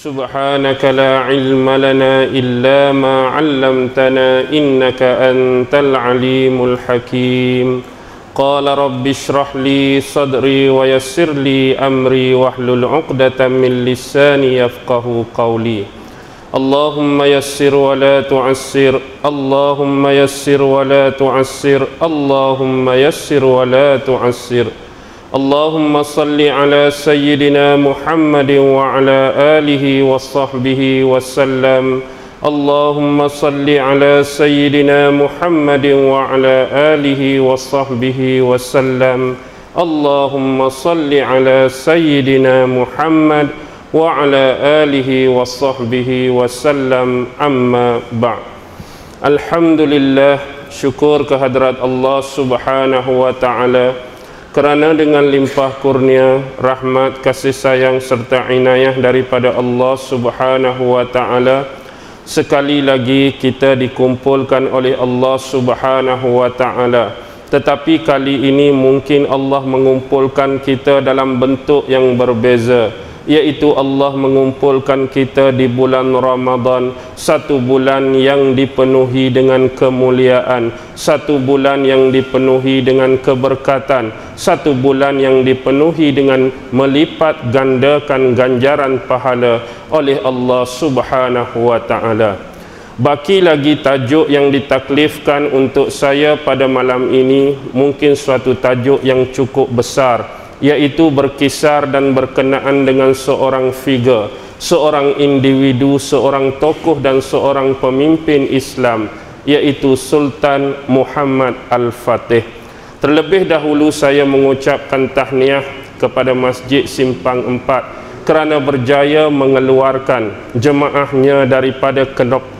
سبحانك لا علم لنا إلا ما علمتنا إنك أنت العليم الحكيم قال رب اشرح لي صدري ويسر لي أمري واحلل عقدة من لساني يفقه قولي اللهم يسر ولا تعسر اللهم يسر ولا تعسر اللهم يسر ولا تعسر اللهم صل على سيدنا محمد وعلى آله وصحبه وسلم اللهم صل على سيدنا محمد وعلى آله وصحبه وسلم اللهم صل على سيدنا محمد وعلى آله وصحبه وسلم أما بعد الحمد لله syukur kehadrat Allah subhanahu wa ta'ala kerana dengan limpah kurnia, rahmat, kasih sayang serta inayah daripada Allah Subhanahu wa taala sekali lagi kita dikumpulkan oleh Allah Subhanahu wa taala. Tetapi kali ini mungkin Allah mengumpulkan kita dalam bentuk yang berbeza iaitu Allah mengumpulkan kita di bulan Ramadan satu bulan yang dipenuhi dengan kemuliaan satu bulan yang dipenuhi dengan keberkatan satu bulan yang dipenuhi dengan melipat gandakan ganjaran pahala oleh Allah Subhanahu wa taala. Baki lagi tajuk yang ditaklifkan untuk saya pada malam ini mungkin suatu tajuk yang cukup besar iaitu berkisar dan berkenaan dengan seorang figure, seorang individu, seorang tokoh dan seorang pemimpin Islam iaitu Sultan Muhammad Al-Fatih. Terlebih dahulu saya mengucapkan tahniah kepada Masjid Simpang 4 kerana berjaya mengeluarkan jemaahnya daripada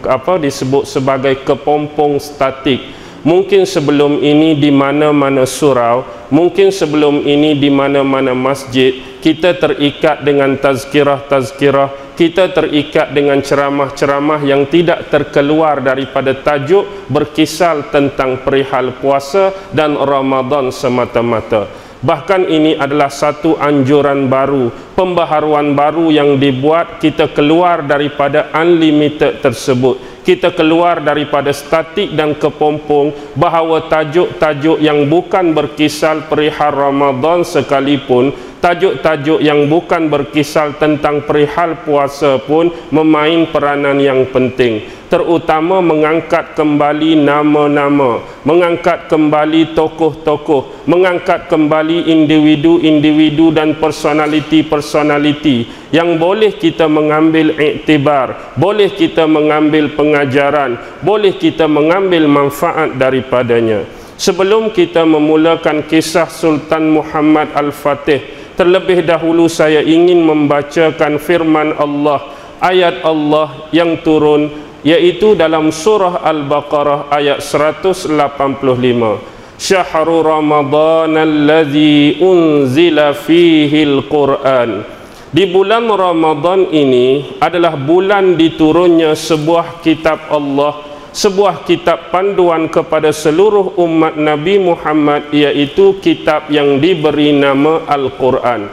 apa disebut sebagai kepompong statik Mungkin sebelum ini di mana-mana surau, mungkin sebelum ini di mana-mana masjid, kita terikat dengan tazkirah-tazkirah, kita terikat dengan ceramah-ceramah yang tidak terkeluar daripada tajuk berkisal tentang perihal puasa dan Ramadan semata-mata. Bahkan ini adalah satu anjuran baru, pembaharuan baru yang dibuat kita keluar daripada unlimited tersebut kita keluar daripada statik dan kepompong bahawa tajuk-tajuk yang bukan berkisal perihal Ramadan sekalipun tajuk-tajuk yang bukan berkisal tentang perihal puasa pun memain peranan yang penting. Terutama mengangkat kembali nama-nama mengangkat kembali tokoh-tokoh mengangkat kembali individu-individu dan personaliti-personaliti. Yang boleh kita mengambil iktibar boleh kita mengambil pengajaran boleh kita mengambil manfaat daripadanya. Sebelum kita memulakan kisah Sultan Muhammad Al-Fatih terlebih dahulu saya ingin membacakan firman Allah ayat Allah yang turun yaitu dalam surah Al-Baqarah ayat 185 Syahrul Ramadan alladhi unzila fihi al-Quran. Di bulan Ramadan ini adalah bulan diturunnya sebuah kitab Allah sebuah kitab panduan kepada seluruh umat Nabi Muhammad iaitu kitab yang diberi nama Al-Quran.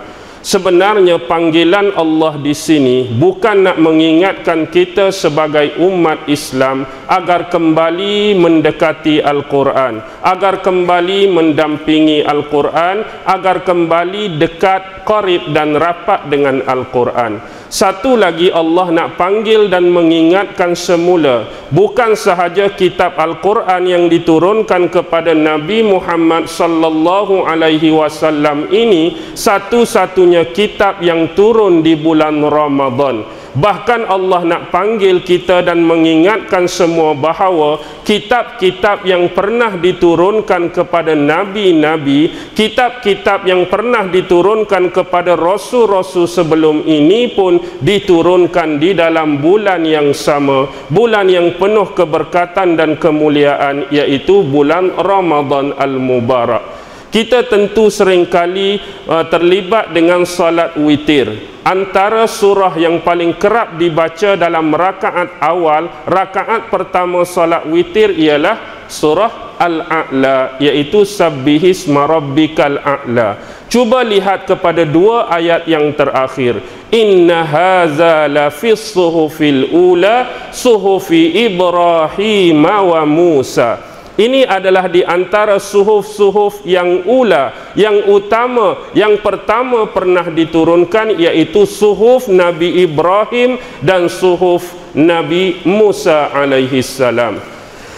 Sebenarnya panggilan Allah di sini bukan nak mengingatkan kita sebagai umat Islam agar kembali mendekati Al-Quran, agar kembali mendampingi Al-Quran, agar kembali dekat, qarib dan rapat dengan Al-Quran. Satu lagi Allah nak panggil dan mengingatkan semula bukan sahaja kitab Al-Quran yang diturunkan kepada Nabi Muhammad sallallahu alaihi wasallam ini satu-satunya kitab yang turun di bulan Ramadan Bahkan Allah nak panggil kita dan mengingatkan semua bahawa kitab-kitab yang pernah diturunkan kepada nabi-nabi, kitab-kitab yang pernah diturunkan kepada rasul-rasul sebelum ini pun diturunkan di dalam bulan yang sama, bulan yang penuh keberkatan dan kemuliaan iaitu bulan Ramadan al-Mubarak. Kita tentu seringkali uh, terlibat dengan salat witir. Antara surah yang paling kerap dibaca dalam rakaat awal, rakaat pertama salat witir ialah surah Al-A'la iaitu Sabbihis Marabbikal A'la. Cuba lihat kepada dua ayat yang terakhir inna hadza la fi suhufil ula suhufi Ibrahim wa Musa ini adalah di antara suhuf-suhuf yang ula, yang utama, yang pertama pernah diturunkan iaitu suhuf Nabi Ibrahim dan suhuf Nabi Musa alaihi salam.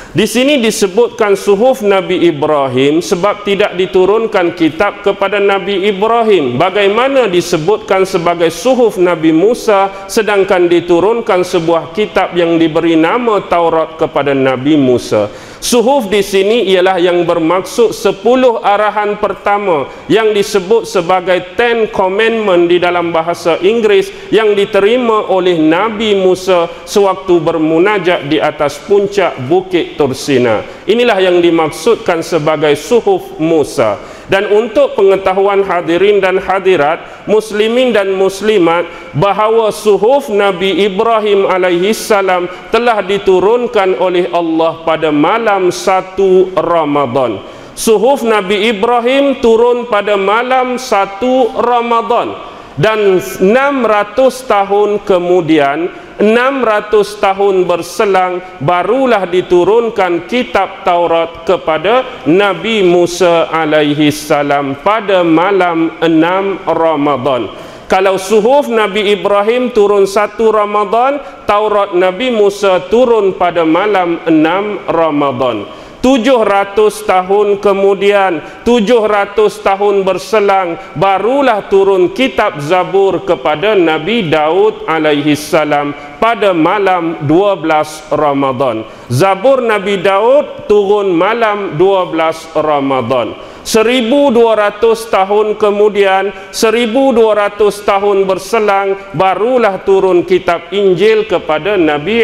Di sini disebutkan suhuf Nabi Ibrahim sebab tidak diturunkan kitab kepada Nabi Ibrahim. Bagaimana disebutkan sebagai suhuf Nabi Musa sedangkan diturunkan sebuah kitab yang diberi nama Taurat kepada Nabi Musa. Suhuf di sini ialah yang bermaksud 10 arahan pertama yang disebut sebagai Ten Commandment di dalam bahasa Inggeris yang diterima oleh Nabi Musa sewaktu bermunajat di atas puncak Bukit Tursina. Inilah yang dimaksudkan sebagai Suhuf Musa. Dan untuk pengetahuan hadirin dan hadirat muslimin dan muslimat bahawa suhuf Nabi Ibrahim alaihi salam telah diturunkan oleh Allah pada malam satu Ramadan. Suhuf Nabi Ibrahim turun pada malam satu Ramadan. Dan 600 tahun kemudian 600 tahun berselang barulah diturunkan kitab Taurat kepada Nabi Musa alaihi salam pada malam 6 Ramadan. Kalau suhuf Nabi Ibrahim turun satu Ramadan, Taurat Nabi Musa turun pada malam 6 Ramadan. Tujuh ratus tahun kemudian, tujuh ratus tahun berselang, barulah turun kitab Zabur kepada Nabi Daud alaihi salam pada malam 12 Ramadan. Zabur Nabi Daud turun malam 12 Ramadan. 1200 tahun kemudian 1200 tahun berselang barulah turun kitab Injil kepada Nabi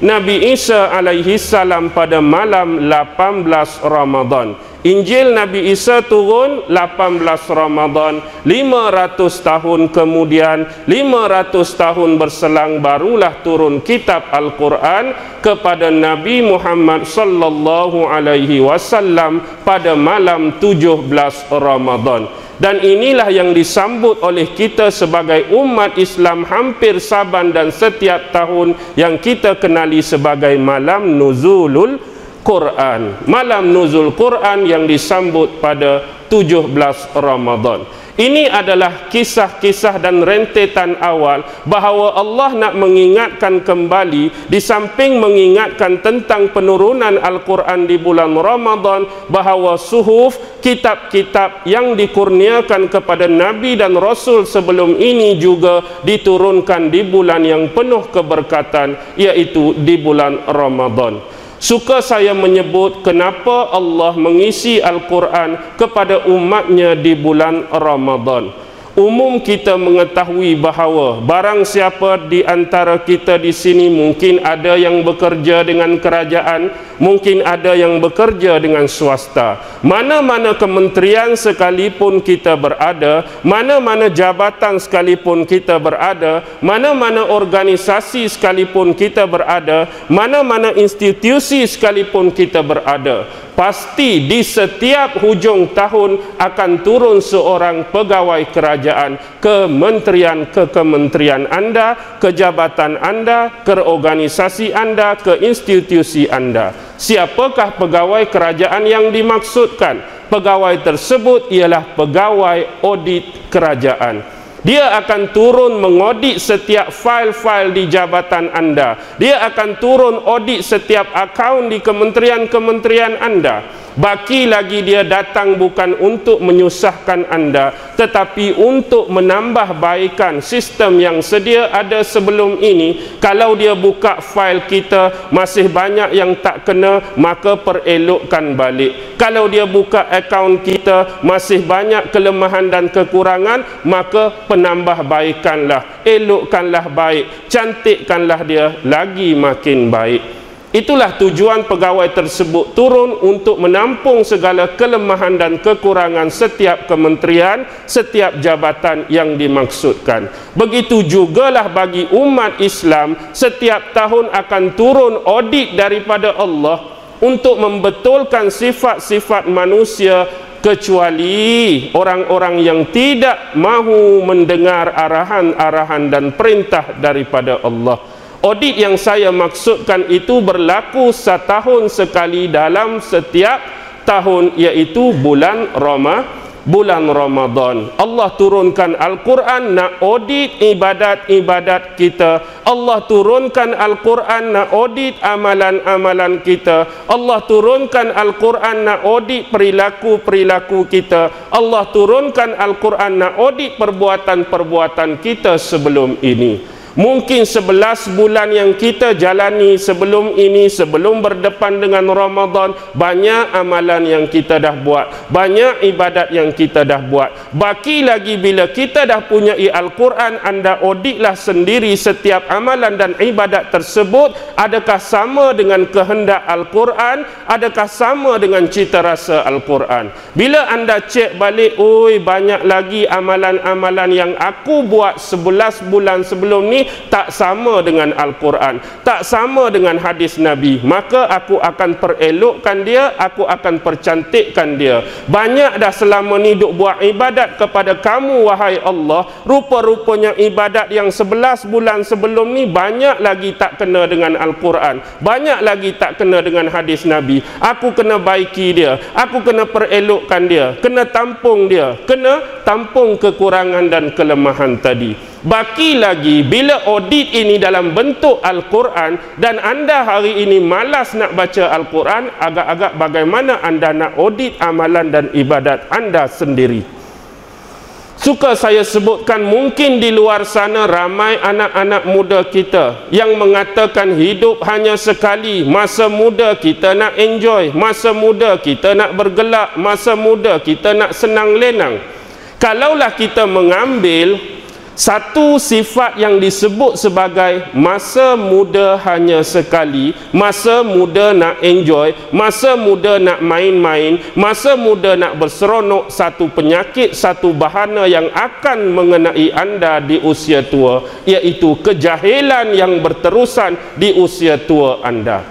Nabi Isa alaihi salam pada malam 18 Ramadan. Injil Nabi Isa turun 18 Ramadan 500 tahun kemudian 500 tahun berselang barulah turun kitab Al-Quran kepada Nabi Muhammad sallallahu alaihi wasallam pada malam 17 Ramadan dan inilah yang disambut oleh kita sebagai umat Islam hampir saban dan setiap tahun yang kita kenali sebagai malam nuzulul Quran. Malam nuzul Quran yang disambut pada 17 Ramadan ini adalah kisah-kisah dan rentetan awal bahawa Allah nak mengingatkan kembali di samping mengingatkan tentang penurunan Al-Quran di bulan Ramadan bahawa suhuf kitab-kitab yang dikurniakan kepada Nabi dan Rasul sebelum ini juga diturunkan di bulan yang penuh keberkatan iaitu di bulan Ramadan. Suka saya menyebut kenapa Allah mengisi Al-Quran kepada umatnya di bulan Ramadan umum kita mengetahui bahawa barang siapa di antara kita di sini mungkin ada yang bekerja dengan kerajaan, mungkin ada yang bekerja dengan swasta. Mana-mana kementerian sekalipun kita berada, mana-mana jabatan sekalipun kita berada, mana-mana organisasi sekalipun kita berada, mana-mana institusi sekalipun kita berada, pasti di setiap hujung tahun akan turun seorang pegawai kerajaan kementerian ke kementerian anda ke jabatan anda ke organisasi anda ke institusi anda. Siapakah pegawai kerajaan yang dimaksudkan? Pegawai tersebut ialah pegawai audit kerajaan dia akan turun mengodit setiap file-file di jabatan anda. Dia akan turun audit setiap akaun di kementerian-kementerian anda. Baki lagi dia datang bukan untuk menyusahkan anda tetapi untuk menambah baikkan sistem yang sedia ada sebelum ini kalau dia buka fail kita masih banyak yang tak kena maka perelokkan balik kalau dia buka akaun kita masih banyak kelemahan dan kekurangan maka penambah baikkanlah elokkanlah baik cantikkanlah dia lagi makin baik Itulah tujuan pegawai tersebut turun untuk menampung segala kelemahan dan kekurangan setiap kementerian, setiap jabatan yang dimaksudkan. Begitu jugalah bagi umat Islam, setiap tahun akan turun audit daripada Allah untuk membetulkan sifat-sifat manusia kecuali orang-orang yang tidak mahu mendengar arahan-arahan dan perintah daripada Allah. Audit yang saya maksudkan itu berlaku setahun sekali dalam setiap tahun iaitu bulan Ramadan bulan Ramadan. Allah turunkan Al-Quran nak audit ibadat-ibadat kita. Allah turunkan Al-Quran nak audit amalan-amalan kita. Allah turunkan Al-Quran nak audit perilaku-perilaku kita. Allah turunkan Al-Quran nak audit perbuatan-perbuatan kita sebelum ini. Mungkin sebelas bulan yang kita jalani sebelum ini, sebelum berdepan dengan Ramadan, banyak amalan yang kita dah buat. Banyak ibadat yang kita dah buat. Baki lagi bila kita dah punya Al-Quran, anda auditlah sendiri setiap amalan dan ibadat tersebut. Adakah sama dengan kehendak Al-Quran? Adakah sama dengan cita rasa Al-Quran? Bila anda cek balik, oi banyak lagi amalan-amalan yang aku buat sebelas bulan sebelum ni, tak sama dengan Al-Quran tak sama dengan hadis Nabi maka aku akan perelokkan dia aku akan percantikkan dia. Banyak dah selama ni duk buat ibadat kepada kamu wahai Allah. Rupa-rupanya ibadat yang sebelas bulan sebelum ni banyak lagi tak kena dengan Al-Quran. Banyak lagi tak kena dengan hadis Nabi. Aku kena baiki dia aku kena perelokkan dia kena tampung dia kena tampung kekurangan dan kelemahan tadi Baki lagi bila audit ini dalam bentuk Al-Quran dan anda hari ini malas nak baca Al-Quran, agak-agak bagaimana anda nak audit amalan dan ibadat anda sendiri. Suka saya sebutkan mungkin di luar sana ramai anak-anak muda kita yang mengatakan hidup hanya sekali. Masa muda kita nak enjoy, masa muda kita nak bergelak, masa muda kita nak senang lenang. Kalaulah kita mengambil satu sifat yang disebut sebagai masa muda hanya sekali, masa muda nak enjoy, masa muda nak main-main, masa muda nak berseronok, satu penyakit, satu bahana yang akan mengenai anda di usia tua, iaitu kejahilan yang berterusan di usia tua anda.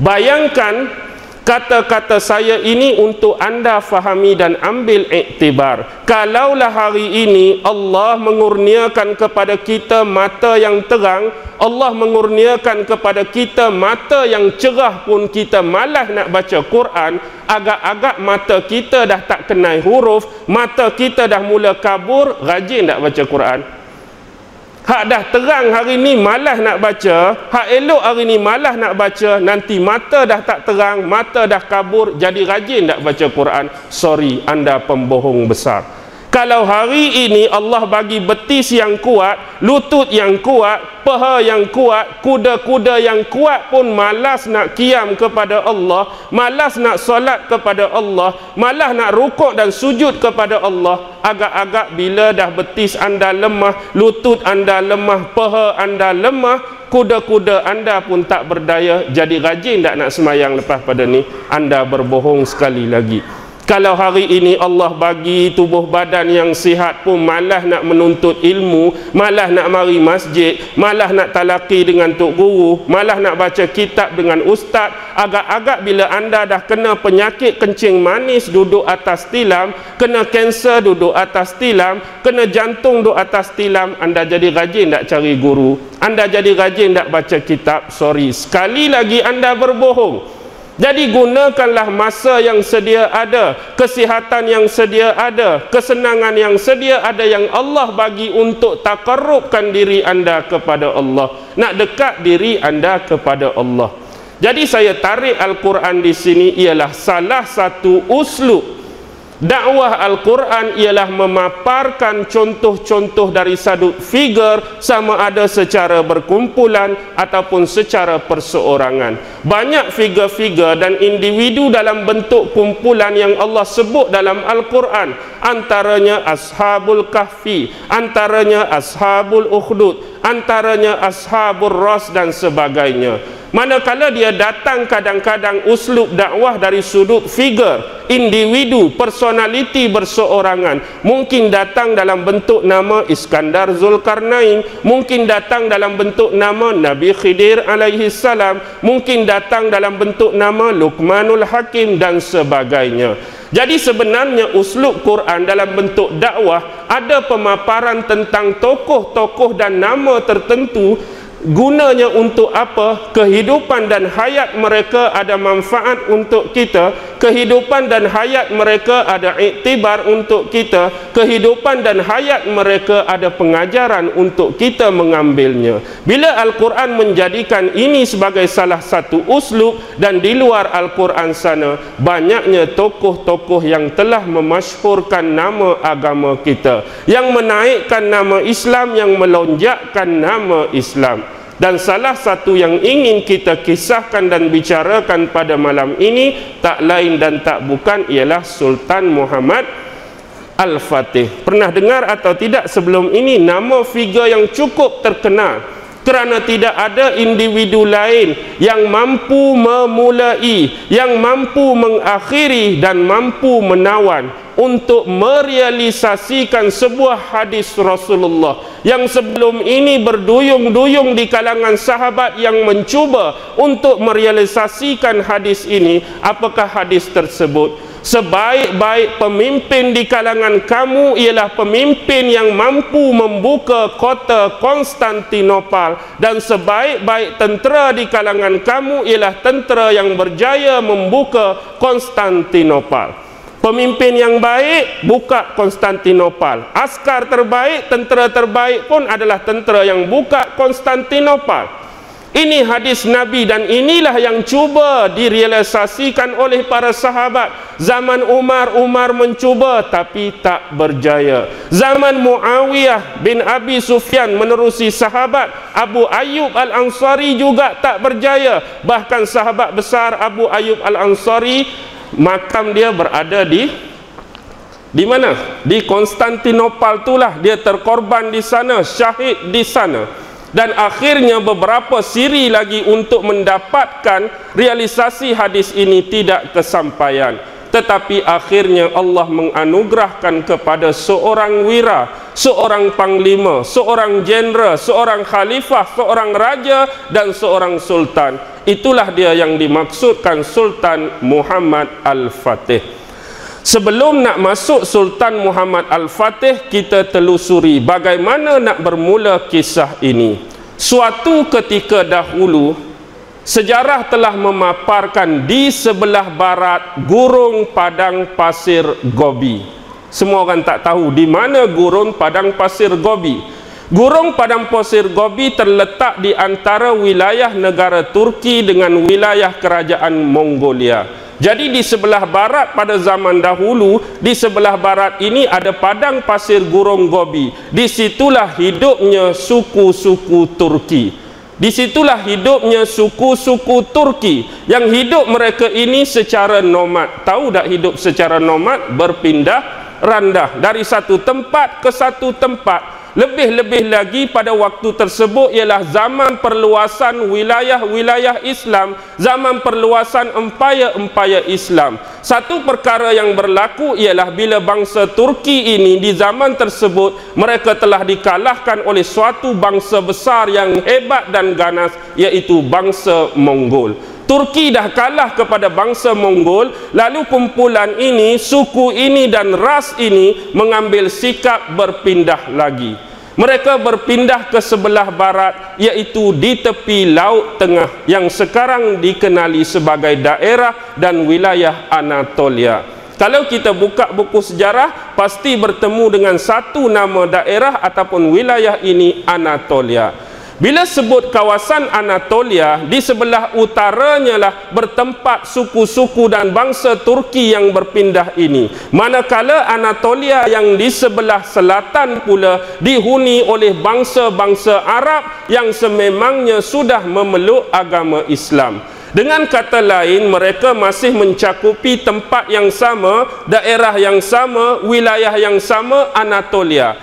Bayangkan kata-kata saya ini untuk anda fahami dan ambil iktibar. Kalaulah hari ini Allah mengurniakan kepada kita mata yang terang Allah mengurniakan kepada kita mata yang cerah pun kita malah nak baca Quran agak-agak mata kita dah tak kenal huruf mata kita dah mula kabur rajin tak baca Quran Hak dah terang hari ni malas nak baca, hak elok hari ni malas nak baca, nanti mata dah tak terang, mata dah kabur, jadi rajin tak baca Quran. Sorry, anda pembohong besar. Kalau hari ini Allah bagi betis yang kuat, lutut yang kuat, paha yang kuat, kuda-kuda yang kuat pun malas nak kiam kepada Allah, malas nak solat kepada Allah, malas nak rukuk dan sujud kepada Allah. Agak-agak bila dah betis anda lemah, lutut anda lemah, paha anda lemah, kuda-kuda anda pun tak berdaya, jadi rajin tak nak semayang lepas pada ni, anda berbohong sekali lagi. Kalau hari ini Allah bagi tubuh badan yang sihat pun malah nak menuntut ilmu, malah nak mari masjid, malah nak talaki dengan tok guru, malah nak baca kitab dengan ustaz, agak-agak bila anda dah kena penyakit kencing manis duduk atas tilam, kena kanser duduk atas tilam, kena jantung duduk atas tilam, anda jadi rajin tak cari guru, anda jadi rajin tak baca kitab, sorry, sekali lagi anda berbohong. Jadi gunakanlah masa yang sedia ada, kesihatan yang sedia ada, kesenangan yang sedia ada yang Allah bagi untuk takarrubkan diri anda kepada Allah. Nak dekat diri anda kepada Allah. Jadi saya tarik Al-Quran di sini ialah salah satu uslub dakwah Al-Quran ialah memaparkan contoh-contoh dari satu figur sama ada secara berkumpulan ataupun secara perseorangan. Banyak figur-figur dan individu dalam bentuk kumpulan yang Allah sebut dalam Al-Quran antaranya Ashabul Kahfi antaranya Ashabul Ukhdud antaranya Ashabul Ras dan sebagainya manakala dia datang kadang-kadang uslub dakwah dari sudut figur individu personaliti berseorangan. Mungkin datang dalam bentuk nama Iskandar Zulkarnain mungkin datang dalam bentuk nama Nabi Khidir alaihi salam mungkin datang dalam bentuk nama Luqmanul Hakim dan sebagainya. Jadi sebenarnya uslub Quran dalam bentuk dakwah ada pemaparan tentang tokoh-tokoh dan nama tertentu gunanya untuk apa? Kehidupan dan hayat mereka ada manfaat untuk kita. Kehidupan dan hayat mereka ada iktibar untuk kita. Kehidupan dan hayat mereka ada pengajaran untuk kita mengambilnya. Bila Al-Quran menjadikan ini sebagai salah satu uslub dan di luar Al-Quran sana banyaknya tokoh-tokoh yang telah memasyhurkan nama agama kita yang menaikkan nama Islam yang melonjakkan nama Islam dan salah satu yang ingin kita kisahkan dan bicarakan pada malam ini tak lain dan tak bukan ialah Sultan Muhammad Al-Fatih. Pernah dengar atau tidak sebelum ini nama figure yang cukup terkenal kerana tidak ada individu lain yang mampu memulai, yang mampu mengakhiri dan mampu menawan untuk merealisasikan sebuah hadis Rasulullah yang sebelum ini berduyung-duyung di kalangan sahabat yang mencuba untuk merealisasikan hadis ini. Apakah hadis tersebut? Sebaik-baik pemimpin di kalangan kamu ialah pemimpin yang mampu membuka kota Konstantinopel. Dan sebaik-baik tentera di kalangan kamu ialah tentera yang berjaya membuka Konstantinopel Pemimpin yang baik buka Konstantinopel. Askar terbaik, tentera terbaik pun adalah tentera yang buka Konstantinopel. Ini hadis Nabi dan inilah yang cuba direalisasikan oleh para sahabat. Zaman Umar, Umar mencuba tapi tak berjaya. Zaman Muawiyah bin Abi Sufyan menerusi sahabat Abu Ayyub Al-Ansari juga tak berjaya. Bahkan sahabat besar Abu Ayyub Al-Ansari makam dia berada di di mana? Di Konstantinopel itulah dia terkorban di sana, syahid di sana. Dan akhirnya beberapa siri lagi untuk mendapatkan realisasi hadis ini tidak kesampaian. Tetapi akhirnya Allah menganugerahkan kepada seorang wira, seorang panglima, seorang jenderal, seorang khalifah, seorang raja dan seorang sultan. Itulah dia yang dimaksudkan Sultan Muhammad Al-Fatih. Sebelum nak masuk Sultan Muhammad Al-Fatih kita telusuri bagaimana nak bermula kisah ini. Suatu ketika dahulu sejarah telah memaparkan di sebelah barat gurung padang pasir Gobi semua orang tak tahu di mana gurung padang pasir Gobi Gurung padang pasir Gobi terletak di antara wilayah negara Turki dengan wilayah kerajaan Mongolia. Jadi di sebelah barat pada zaman dahulu, di sebelah barat ini ada padang pasir Gurung Gobi. Di situlah hidupnya suku-suku Turki. Di situlah hidupnya suku-suku Turki yang hidup mereka ini secara nomad. Tahu tak hidup secara nomad? Berpindah randah dari satu tempat ke satu tempat lebih-lebih lagi pada waktu tersebut ialah zaman perluasan wilayah-wilayah Islam, zaman perluasan empayar-empayar Islam. Satu perkara yang berlaku ialah bila bangsa Turki ini di zaman tersebut mereka telah dikalahkan oleh suatu bangsa besar yang hebat dan ganas iaitu bangsa Mongol. Turki dah kalah kepada bangsa Mongol lalu kumpulan ini suku ini dan ras ini mengambil sikap berpindah lagi. Mereka berpindah ke sebelah barat iaitu di tepi laut tengah yang sekarang dikenali sebagai daerah dan wilayah Anatolia. Kalau kita buka buku sejarah pasti bertemu dengan satu nama daerah ataupun wilayah ini Anatolia bila sebut kawasan Anatolia, di sebelah utaranya lah bertempat suku-suku dan bangsa Turki yang berpindah ini. Manakala Anatolia yang di sebelah selatan pula dihuni oleh bangsa-bangsa Arab yang sememangnya sudah memeluk agama Islam. Dengan kata lain, mereka masih mencakupi tempat yang sama, daerah yang sama, wilayah yang sama, Anatolia.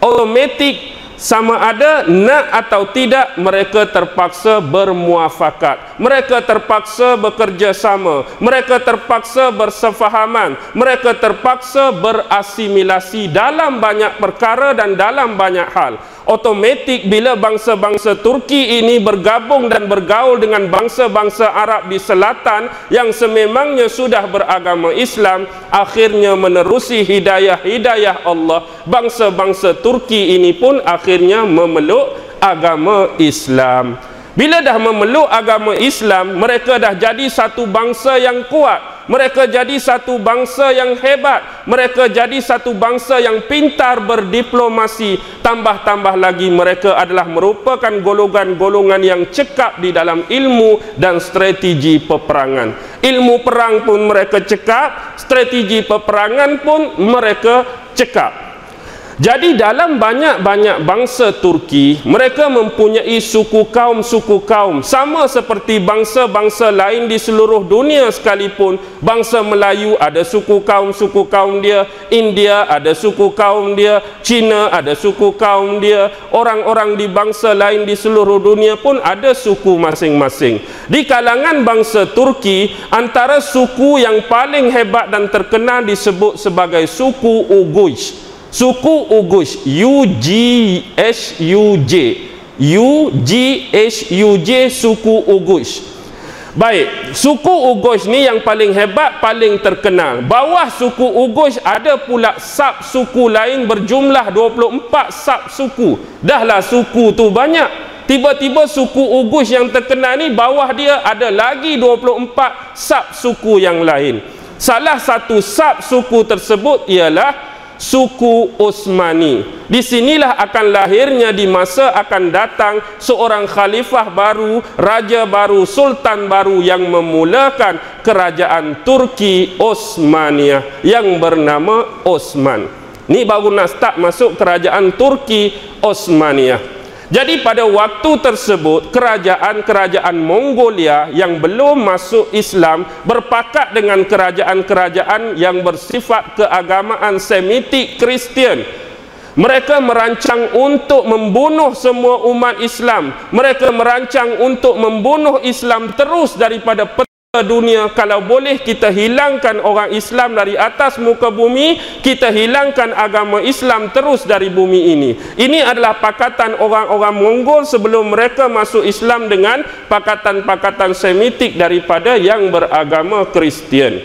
Automatic sama ada nak atau tidak mereka terpaksa bermuafakat. Mereka terpaksa bekerja sama. Mereka terpaksa bersefahaman. Mereka terpaksa berasimilasi dalam banyak perkara dan dalam banyak hal otomatik bila bangsa-bangsa Turki ini bergabung dan bergaul dengan bangsa-bangsa Arab di selatan yang sememangnya sudah beragama Islam akhirnya menerusi hidayah-hidayah Allah bangsa-bangsa Turki ini pun akhirnya memeluk agama Islam bila dah memeluk agama Islam mereka dah jadi satu bangsa yang kuat. Mereka jadi satu bangsa yang hebat. Mereka jadi satu bangsa yang pintar berdiplomasi. Tambah-tambah lagi mereka adalah merupakan golongan-golongan yang cekap di dalam ilmu dan strategi peperangan. Ilmu perang pun mereka cekap strategi peperangan pun mereka cekap jadi dalam banyak-banyak bangsa Turki, mereka mempunyai suku kaum-suku kaum sama seperti bangsa-bangsa lain di seluruh dunia sekalipun. Bangsa Melayu ada suku kaum-suku kaum dia, India ada suku kaum dia, Cina ada suku kaum dia, orang-orang di bangsa lain di seluruh dunia pun ada suku masing-masing. Di kalangan bangsa Turki, antara suku yang paling hebat dan terkenal disebut sebagai suku Ugush suku Ugush U G H U J. U G H U J suku Ugush. Baik suku Ugush ni yang paling hebat paling terkenal. Bawah suku Ugush ada pula sub suku lain berjumlah 24 sub suku. Dahlah suku tu banyak. Tiba-tiba suku Ugush yang terkenal ni bawah dia ada lagi 24 sub suku yang lain. Salah satu sub suku tersebut ialah suku Osmani. Di sinilah akan lahirnya di masa akan datang seorang khalifah baru, raja baru, sultan baru yang memulakan kerajaan Turki Osmania yang bernama Osman. Ni baru nak start masuk kerajaan Turki Osmania. Jadi pada waktu tersebut kerajaan-kerajaan Mongolia yang belum masuk Islam berpakat dengan kerajaan-kerajaan yang bersifat keagamaan Semitik Kristian. Mereka merancang untuk membunuh semua umat Islam. Mereka merancang untuk membunuh Islam terus daripada dunia kalau boleh kita hilangkan orang Islam dari atas muka bumi kita hilangkan agama Islam terus dari bumi ini. Ini adalah pakatan orang-orang Mongol sebelum mereka masuk Islam dengan pakatan-pakatan semitik daripada yang beragama Kristian.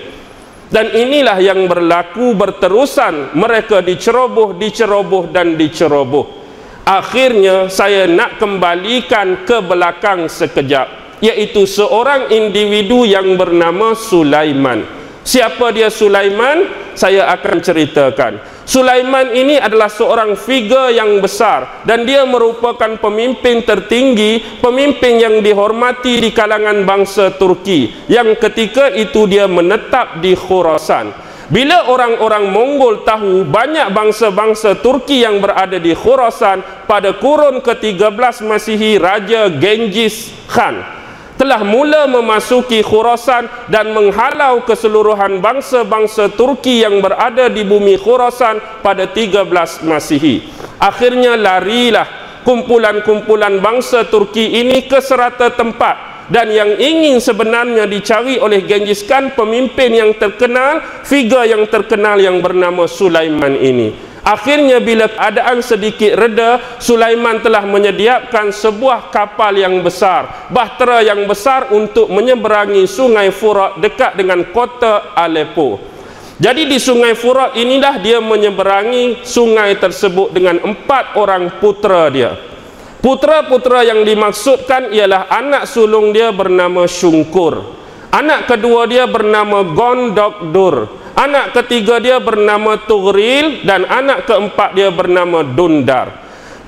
Dan inilah yang berlaku berterusan. Mereka diceroboh diceroboh dan diceroboh. Akhirnya saya nak kembalikan ke belakang sekejap iaitu seorang individu yang bernama Sulaiman. Siapa dia Sulaiman? Saya akan ceritakan. Sulaiman ini adalah seorang figure yang besar dan dia merupakan pemimpin tertinggi, pemimpin yang dihormati di kalangan bangsa Turki yang ketika itu dia menetap di Khurasan. Bila orang-orang Mongol tahu banyak bangsa-bangsa Turki yang berada di Khurasan pada kurun ke-13 Masihi Raja Genghis Khan telah mula memasuki Khurasan dan menghalau keseluruhan bangsa-bangsa Turki yang berada di bumi Khurasan pada 13 Masihi. Akhirnya larilah kumpulan-kumpulan bangsa Turki ini ke serata tempat dan yang ingin sebenarnya dicari oleh Genghis Khan pemimpin yang terkenal, figure yang terkenal yang bernama Sulaiman ini. Akhirnya bila keadaan sedikit reda, Sulaiman telah menyediakan sebuah kapal yang besar, bahtera yang besar untuk menyeberangi sungai Furat dekat dengan kota Aleppo. Jadi di sungai Furat inilah dia menyeberangi sungai tersebut dengan empat orang putera dia. Putera-putera yang dimaksudkan ialah anak sulung dia bernama Syungkur. Anak kedua dia bernama Gondokdur. Anak ketiga dia bernama Tughril dan anak keempat dia bernama Dundar.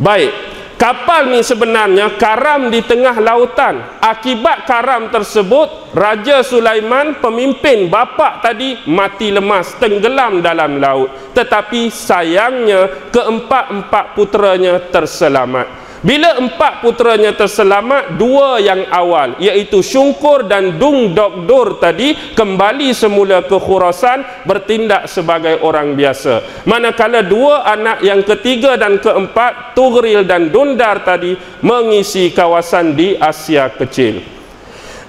Baik, kapal ni sebenarnya karam di tengah lautan. Akibat karam tersebut, Raja Sulaiman pemimpin bapa tadi mati lemas, tenggelam dalam laut. Tetapi sayangnya keempat-empat puteranya terselamat. Bila empat puteranya terselamat, dua yang awal, iaitu Syungkur dan Dung Dokdur tadi, kembali semula ke Khurasan, bertindak sebagai orang biasa. Manakala dua anak yang ketiga dan keempat, Tughril dan Dundar tadi, mengisi kawasan di Asia Kecil.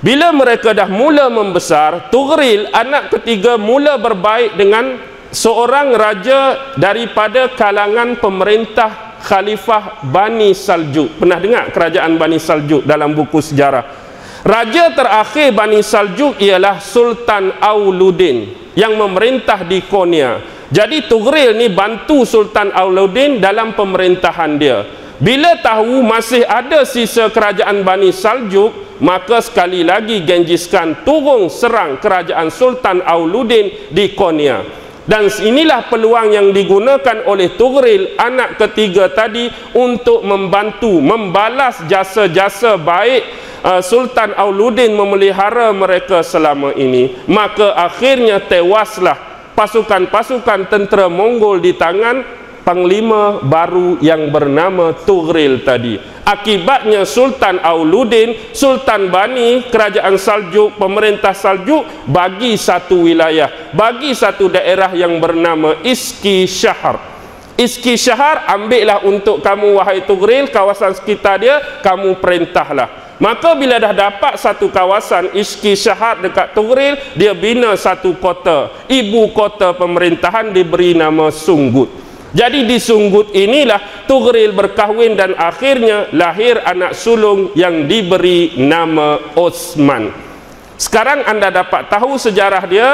Bila mereka dah mula membesar, Tughril, anak ketiga, mula berbaik dengan seorang raja daripada kalangan pemerintah Khalifah Bani Saljuk. Pernah dengar kerajaan Bani Saljuk dalam buku sejarah? Raja terakhir Bani Saljuk ialah Sultan Auluddin yang memerintah di Konya. Jadi Tughril ni bantu Sultan Auluddin dalam pemerintahan dia. Bila tahu masih ada sisa kerajaan Bani Saljuk, maka sekali lagi Genghis Khan turun serang kerajaan Sultan Auluddin di Konya dan inilah peluang yang digunakan oleh Tughril anak ketiga tadi untuk membantu membalas jasa-jasa baik uh, Sultan Auluddin memelihara mereka selama ini. Maka akhirnya tewaslah pasukan-pasukan tentera Mongol di tangan panglima baru yang bernama Tughril tadi akibatnya Sultan Auluddin Sultan Bani kerajaan Saljuk pemerintah Saljuk bagi satu wilayah bagi satu daerah yang bernama Iski Syahar. Iski Syahar ambillah untuk kamu wahai Tughril kawasan sekitar dia kamu perintahlah. Maka bila dah dapat satu kawasan Iski Syahar dekat Tughril dia bina satu kota. Ibu kota pemerintahan diberi nama Sunggut jadi di Sunggut inilah Tughril berkahwin dan akhirnya lahir anak sulung yang diberi nama Osman. Sekarang anda dapat tahu sejarah dia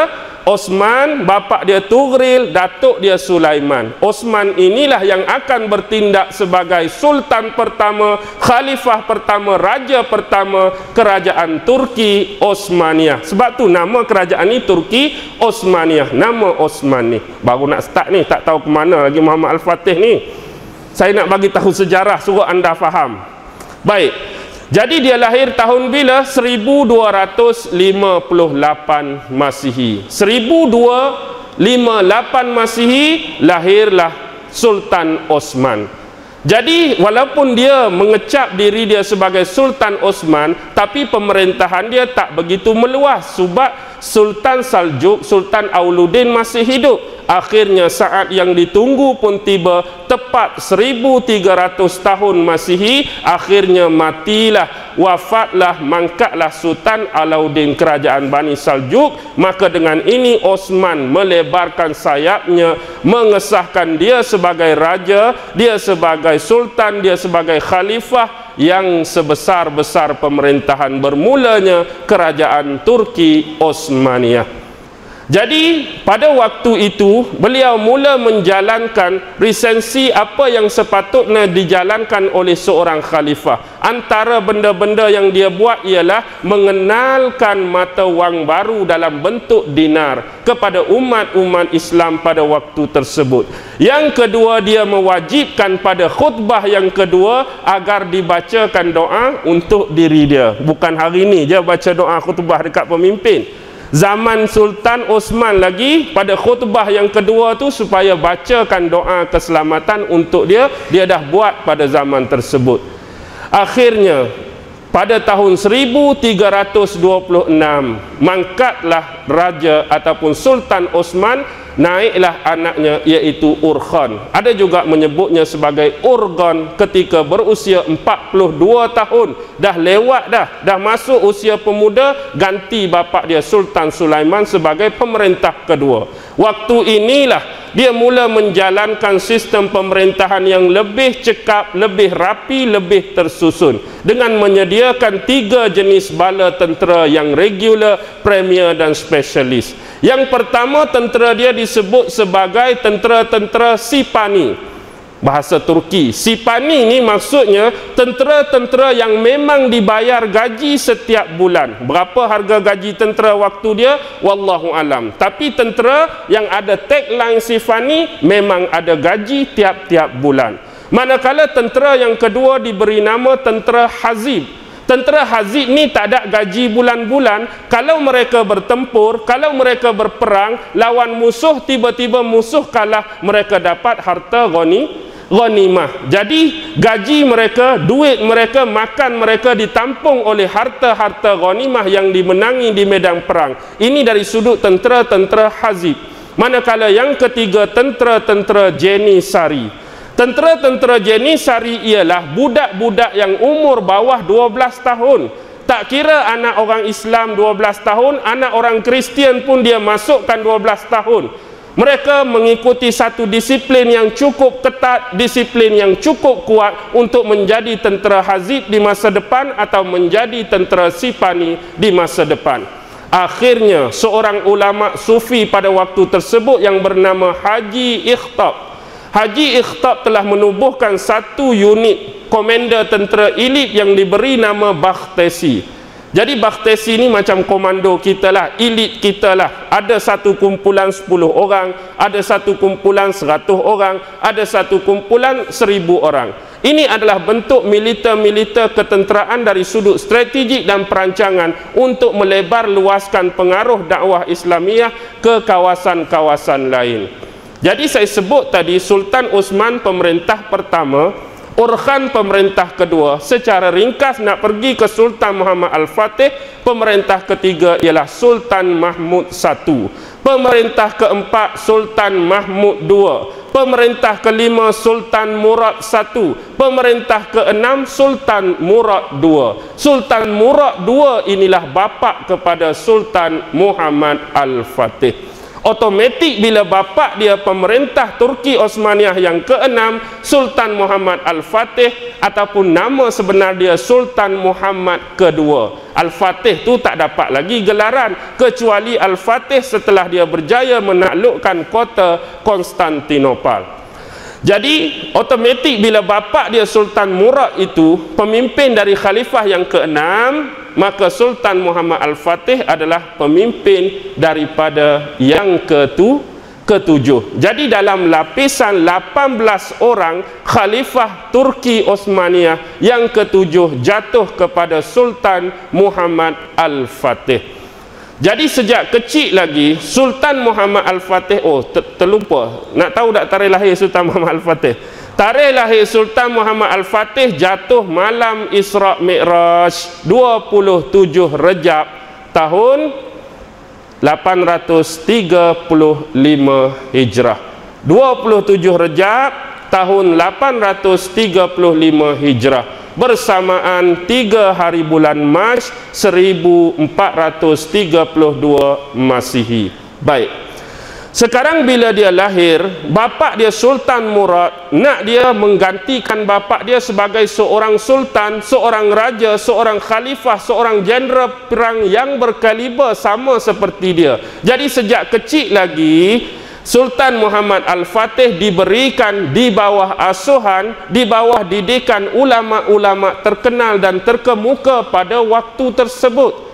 Osman, bapa dia Tughril, datuk dia Sulaiman. Osman inilah yang akan bertindak sebagai sultan pertama, khalifah pertama, raja pertama kerajaan Turki Osmania. Sebab tu nama kerajaan ini Turki Osmania. Nama Osman ni. Baru nak start ni, tak tahu ke mana lagi Muhammad Al-Fatih ni. Saya nak bagi tahu sejarah suruh anda faham. Baik. Jadi dia lahir tahun bila? 1258 Masihi. 1258 Masihi lahirlah Sultan Osman. Jadi walaupun dia mengecap diri dia sebagai Sultan Osman, tapi pemerintahan dia tak begitu meluas sebab Sultan Saljuk, Sultan Auluddin masih hidup. Akhirnya saat yang ditunggu pun tiba tepat 1300 tahun Masihi akhirnya matilah wafatlah mangkatlah Sultan Alauddin kerajaan Bani Saljuk. Maka dengan ini Osman melebarkan sayapnya mengesahkan dia sebagai raja dia sebagai sultan dia sebagai khalifah yang sebesar-besar pemerintahan bermulanya kerajaan Turki Osmaniyah jadi pada waktu itu beliau mula menjalankan resensi apa yang sepatutnya dijalankan oleh seorang khalifah. Antara benda-benda yang dia buat ialah mengenalkan mata wang baru dalam bentuk dinar kepada umat-umat Islam pada waktu tersebut. Yang kedua dia mewajibkan pada khutbah yang kedua agar dibacakan doa untuk diri dia. Bukan hari ini dia baca doa khutbah dekat pemimpin zaman Sultan Osman lagi pada khutbah yang kedua tu supaya bacakan doa keselamatan untuk dia dia dah buat pada zaman tersebut. Akhirnya pada tahun 1326 mangkatlah raja ataupun Sultan Osman naiklah anaknya iaitu Urkhan. Ada juga menyebutnya sebagai Urgon ketika berusia 42 tahun. Dah lewat dah. Dah masuk usia pemuda ganti bapa dia Sultan Sulaiman sebagai pemerintah kedua. Waktu inilah dia mula menjalankan sistem pemerintahan yang lebih cekap lebih rapi lebih tersusun dengan menyediakan tiga jenis bala tentera yang regular premier dan spesialis yang pertama tentera dia disebut sebagai tentera-tentera Sipani. Bahasa Turki. Sipani ni maksudnya tentera-tentera yang memang dibayar gaji setiap bulan. Berapa harga gaji tentera waktu dia? Wallahu alam. Tapi tentera yang ada tagline Sipani memang ada gaji tiap-tiap bulan. Manakala tentera yang kedua diberi nama tentera Hazib tentera Hazid ni tak ada gaji bulan-bulan kalau mereka bertempur kalau mereka berperang lawan musuh tiba-tiba musuh kalah mereka dapat harta ghani ghanimah jadi gaji mereka duit mereka makan mereka ditampung oleh harta-harta ghanimah yang dimenangi di medan perang ini dari sudut tentera-tentera Hazid manakala yang ketiga tentera-tentera Jenny Sari Tentera-tentera Jenisari ialah budak-budak yang umur bawah 12 tahun. Tak kira anak orang Islam 12 tahun, anak orang Kristian pun dia masukkan 12 tahun. Mereka mengikuti satu disiplin yang cukup ketat, disiplin yang cukup kuat untuk menjadi tentera Hazid di masa depan atau menjadi tentera Sipani di masa depan. Akhirnya seorang ulama sufi pada waktu tersebut yang bernama Haji Ikhtab Haji Ikhtab telah menubuhkan satu unit komander tentera elit yang diberi nama Bakhtesi jadi Bakhtesi ni macam komando kita lah, elit kita lah. Ada satu kumpulan 10 orang, ada satu kumpulan 100 orang, ada satu kumpulan 1000 orang. Ini adalah bentuk militer-militer ketenteraan dari sudut strategik dan perancangan untuk melebar luaskan pengaruh dakwah Islamiah ke kawasan-kawasan lain. Jadi saya sebut tadi Sultan Osman pemerintah pertama Urkhan pemerintah kedua secara ringkas nak pergi ke Sultan Muhammad Al-Fatih. Pemerintah ketiga ialah Sultan Mahmud I pemerintah keempat Sultan Mahmud II pemerintah kelima Sultan Murad I pemerintah keenam Sultan Murad II Sultan Murad II inilah bapa kepada Sultan Muhammad Al-Fatih Otomatik bila bapa dia pemerintah Turki Osmaniyah yang keenam Sultan Muhammad Al-Fatih ataupun nama sebenar dia Sultan Muhammad kedua. Al-Fatih tu tak dapat lagi gelaran kecuali Al-Fatih setelah dia berjaya menaklukkan kota Konstantinopel. Jadi otomatik bila bapa dia Sultan Murad itu pemimpin dari khalifah yang keenam maka Sultan Muhammad Al-Fatih adalah pemimpin daripada yang ketu ketujuh. Jadi dalam lapisan 18 orang khalifah Turki Osmaniyah yang ketujuh jatuh kepada Sultan Muhammad Al-Fatih. Jadi sejak kecil lagi Sultan Muhammad Al-Fatih oh ter terlupa nak tahu tak tarikh lahir Sultan Muhammad Al-Fatih tarikh lahir Sultan Muhammad Al-Fatih jatuh malam Isra Mi'raj 27 Rejab tahun 835 Hijrah 27 Rejab tahun 835 Hijrah bersamaan tiga hari bulan Mac 1432 Masihi. Baik. Sekarang bila dia lahir, bapa dia Sultan Murad nak dia menggantikan bapa dia sebagai seorang sultan, seorang raja, seorang khalifah, seorang jenderal perang yang berkaliber sama seperti dia. Jadi sejak kecil lagi Sultan Muhammad Al-Fatih diberikan di bawah asuhan, di bawah didikan ulama-ulama terkenal dan terkemuka pada waktu tersebut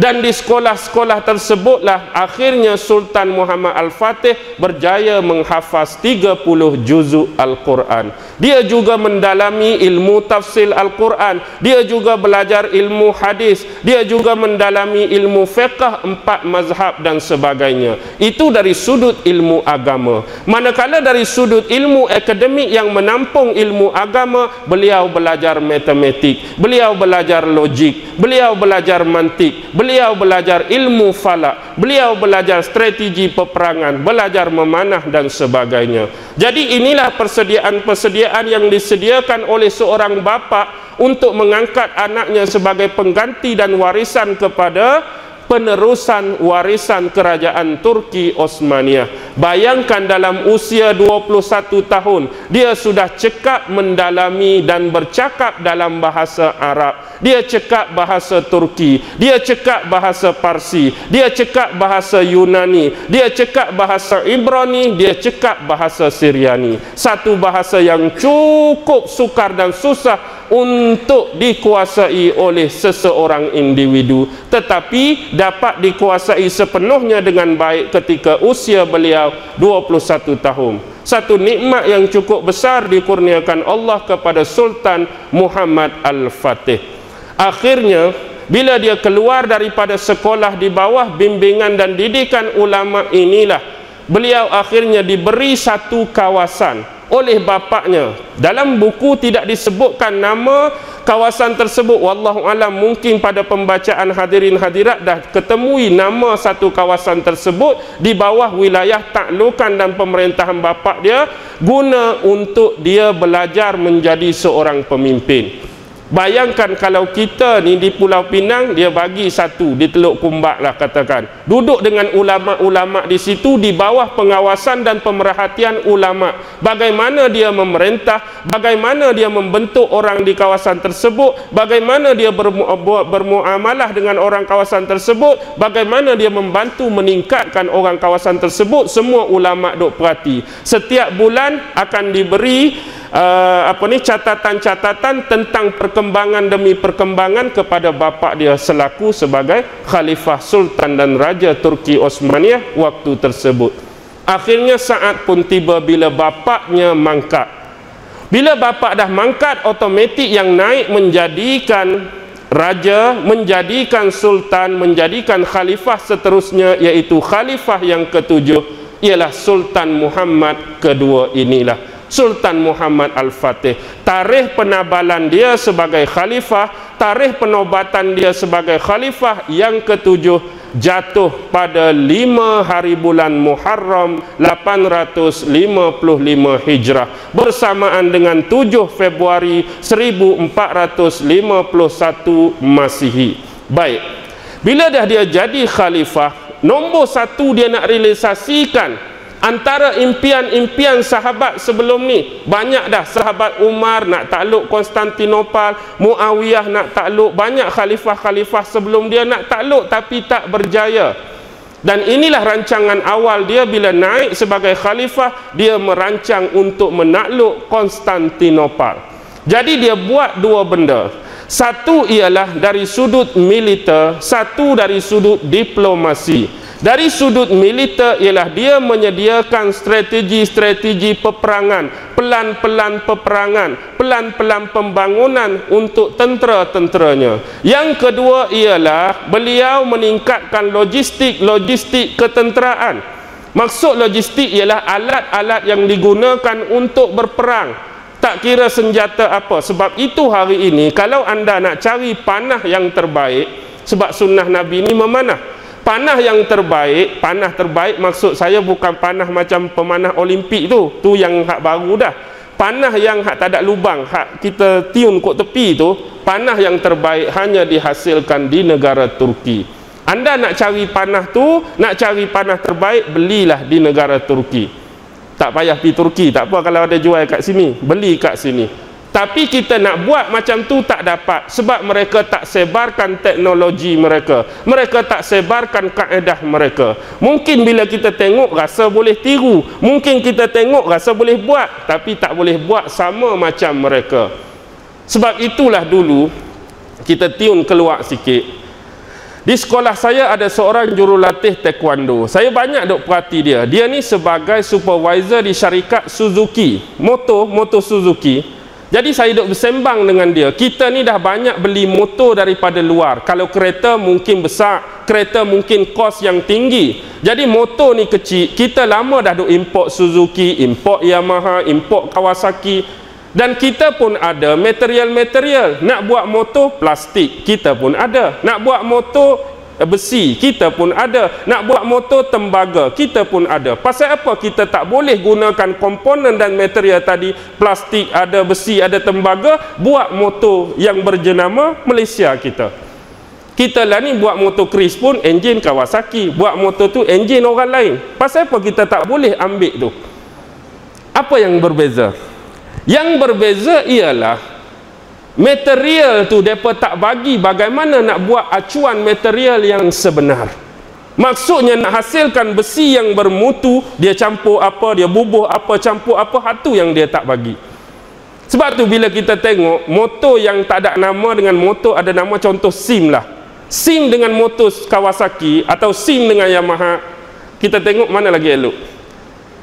dan di sekolah-sekolah tersebutlah akhirnya Sultan Muhammad Al-Fatih berjaya menghafaz 30 juzuk Al-Quran. Dia juga mendalami ilmu tafsir Al-Quran. Dia juga belajar ilmu hadis. Dia juga mendalami ilmu fiqah empat mazhab dan sebagainya. Itu dari sudut ilmu agama. Manakala dari sudut ilmu akademik yang menampung ilmu agama beliau belajar matematik beliau belajar logik beliau belajar mantik beliau belajar ilmu falak beliau belajar strategi peperangan belajar memanah dan sebagainya. Jadi inilah persediaan-persediaan yang disediakan oleh seorang bapa untuk mengangkat anaknya sebagai pengganti dan warisan kepada penerusan warisan kerajaan Turki Osmaniyah. Bayangkan dalam usia 21 tahun, dia sudah cekap mendalami dan bercakap dalam bahasa Arab. Dia cekap bahasa Turki, dia cekap bahasa Parsi, dia cekap bahasa Yunani, dia cekap bahasa Ibrani, dia cekap bahasa Syriani. Satu bahasa yang cukup sukar dan susah untuk dikuasai oleh seseorang individu tetapi dapat dikuasai sepenuhnya dengan baik ketika usia beliau 21 tahun. Satu nikmat yang cukup besar dikurniakan Allah kepada Sultan Muhammad Al-Fatih. Akhirnya bila dia keluar daripada sekolah di bawah bimbingan dan didikan ulama inilah beliau akhirnya diberi satu kawasan oleh bapaknya. Dalam buku tidak disebutkan nama kawasan tersebut. Wallahu alam mungkin pada pembacaan hadirin hadirat dah ketemui nama satu kawasan tersebut di bawah wilayah taklukan dan pemerintahan bapak dia guna untuk dia belajar menjadi seorang pemimpin Bayangkan kalau kita ni di Pulau Pinang dia bagi satu di Teluk Kumbak lah katakan. Duduk dengan ulama-ulama di situ di bawah pengawasan dan pemerhatian ulama. Bagaimana dia memerintah, bagaimana dia membentuk orang di kawasan tersebut, bagaimana dia bermu bermuamalah dengan orang kawasan tersebut, bagaimana dia membantu meningkatkan orang kawasan tersebut, semua ulama duk perhati. Setiap bulan akan diberi uh, apa ni catatan-catatan tentang perkembangan demi perkembangan kepada bapa dia selaku sebagai khalifah sultan dan raja Turki Osmaniyah waktu tersebut. Akhirnya saat pun tiba bila bapaknya mangkat. Bila bapa dah mangkat automatik yang naik menjadikan raja, menjadikan sultan, menjadikan khalifah seterusnya iaitu khalifah yang ketujuh ialah Sultan Muhammad kedua inilah Sultan Muhammad Al-Fatih. Tarikh penabalan dia sebagai khalifah, tarikh penobatan dia sebagai khalifah yang ketujuh jatuh pada lima hari bulan Muharram 855 Hijrah bersamaan dengan 7 Februari 1451 Masihi. Baik. Bila dah dia jadi khalifah, nombor satu dia nak realisasikan antara impian-impian sahabat sebelum ni banyak dah sahabat Umar nak takluk Konstantinopel Muawiyah nak takluk banyak khalifah-khalifah sebelum dia nak takluk tapi tak berjaya. Dan inilah rancangan awal dia bila naik sebagai khalifah dia merancang untuk menakluk Konstantinopel. Jadi dia buat dua benda satu ialah dari sudut militer satu dari sudut diplomasi dari sudut militer ialah dia menyediakan strategi-strategi peperangan, pelan-pelan peperangan, pelan-pelan pembangunan untuk tentera-tenteranya. Yang kedua ialah beliau meningkatkan logistik-logistik ketenteraan. Maksud logistik ialah alat-alat yang digunakan untuk berperang. Tak kira senjata apa. Sebab itu hari ini kalau anda nak cari panah yang terbaik, sebab sunnah Nabi ini memanah. Panah yang terbaik panah terbaik maksud saya bukan panah macam pemanah olimpik tu. Tu yang hak baru dah. Panah yang hak tak ada lubang hak kita tiun kot tepi tu panah yang terbaik hanya dihasilkan di negara Turki. Anda nak cari panah tu nak cari panah terbaik belilah di negara Turki tak payah pergi Turki. Tak apa kalau ada jual kat sini. Beli kat sini. Tapi kita nak buat macam tu tak dapat sebab mereka tak sebarkan teknologi mereka. Mereka tak sebarkan kaedah mereka. Mungkin bila kita tengok rasa boleh tiru. Mungkin kita tengok rasa boleh buat tapi tak boleh buat sama macam mereka. Sebab itulah dulu kita tiun keluar sikit di sekolah saya ada seorang jurulatih taekwondo saya banyak duk perhati dia dia ni sebagai supervisor di syarikat Suzuki motor motor Suzuki jadi saya duduk bersembang dengan dia. Kita ni dah banyak beli motor daripada luar. Kalau kereta mungkin besar, kereta mungkin kos yang tinggi. Jadi motor ni kecil. Kita lama dah duk import Suzuki, import Yamaha, import Kawasaki. Dan kita pun ada material-material. Nak buat motor plastik, kita pun ada. Nak buat motor Eh, besi kita pun ada. Nak buat motor tembaga kita pun ada. Pasal apa kita tak boleh gunakan komponen dan material tadi? Plastik ada besi ada tembaga buat motor yang berjenama Malaysia kita. Kita lah ni buat motor Chris pun enjin Kawasaki. Buat motor tu enjin orang lain. Pasal apa kita tak boleh ambil tu? Apa yang berbeza yang berbeza ialah material tu depa tak bagi bagaimana nak buat acuan material yang sebenar. Maksudnya nak hasilkan besi yang bermutu dia campur apa dia bubuh apa campur apa hatu yang dia tak bagi. Sebab tu bila kita tengok motor yang tak ada nama dengan motor ada nama contoh SIM lah. SIM dengan motor Kawasaki atau SIM dengan Yamaha kita tengok mana lagi elok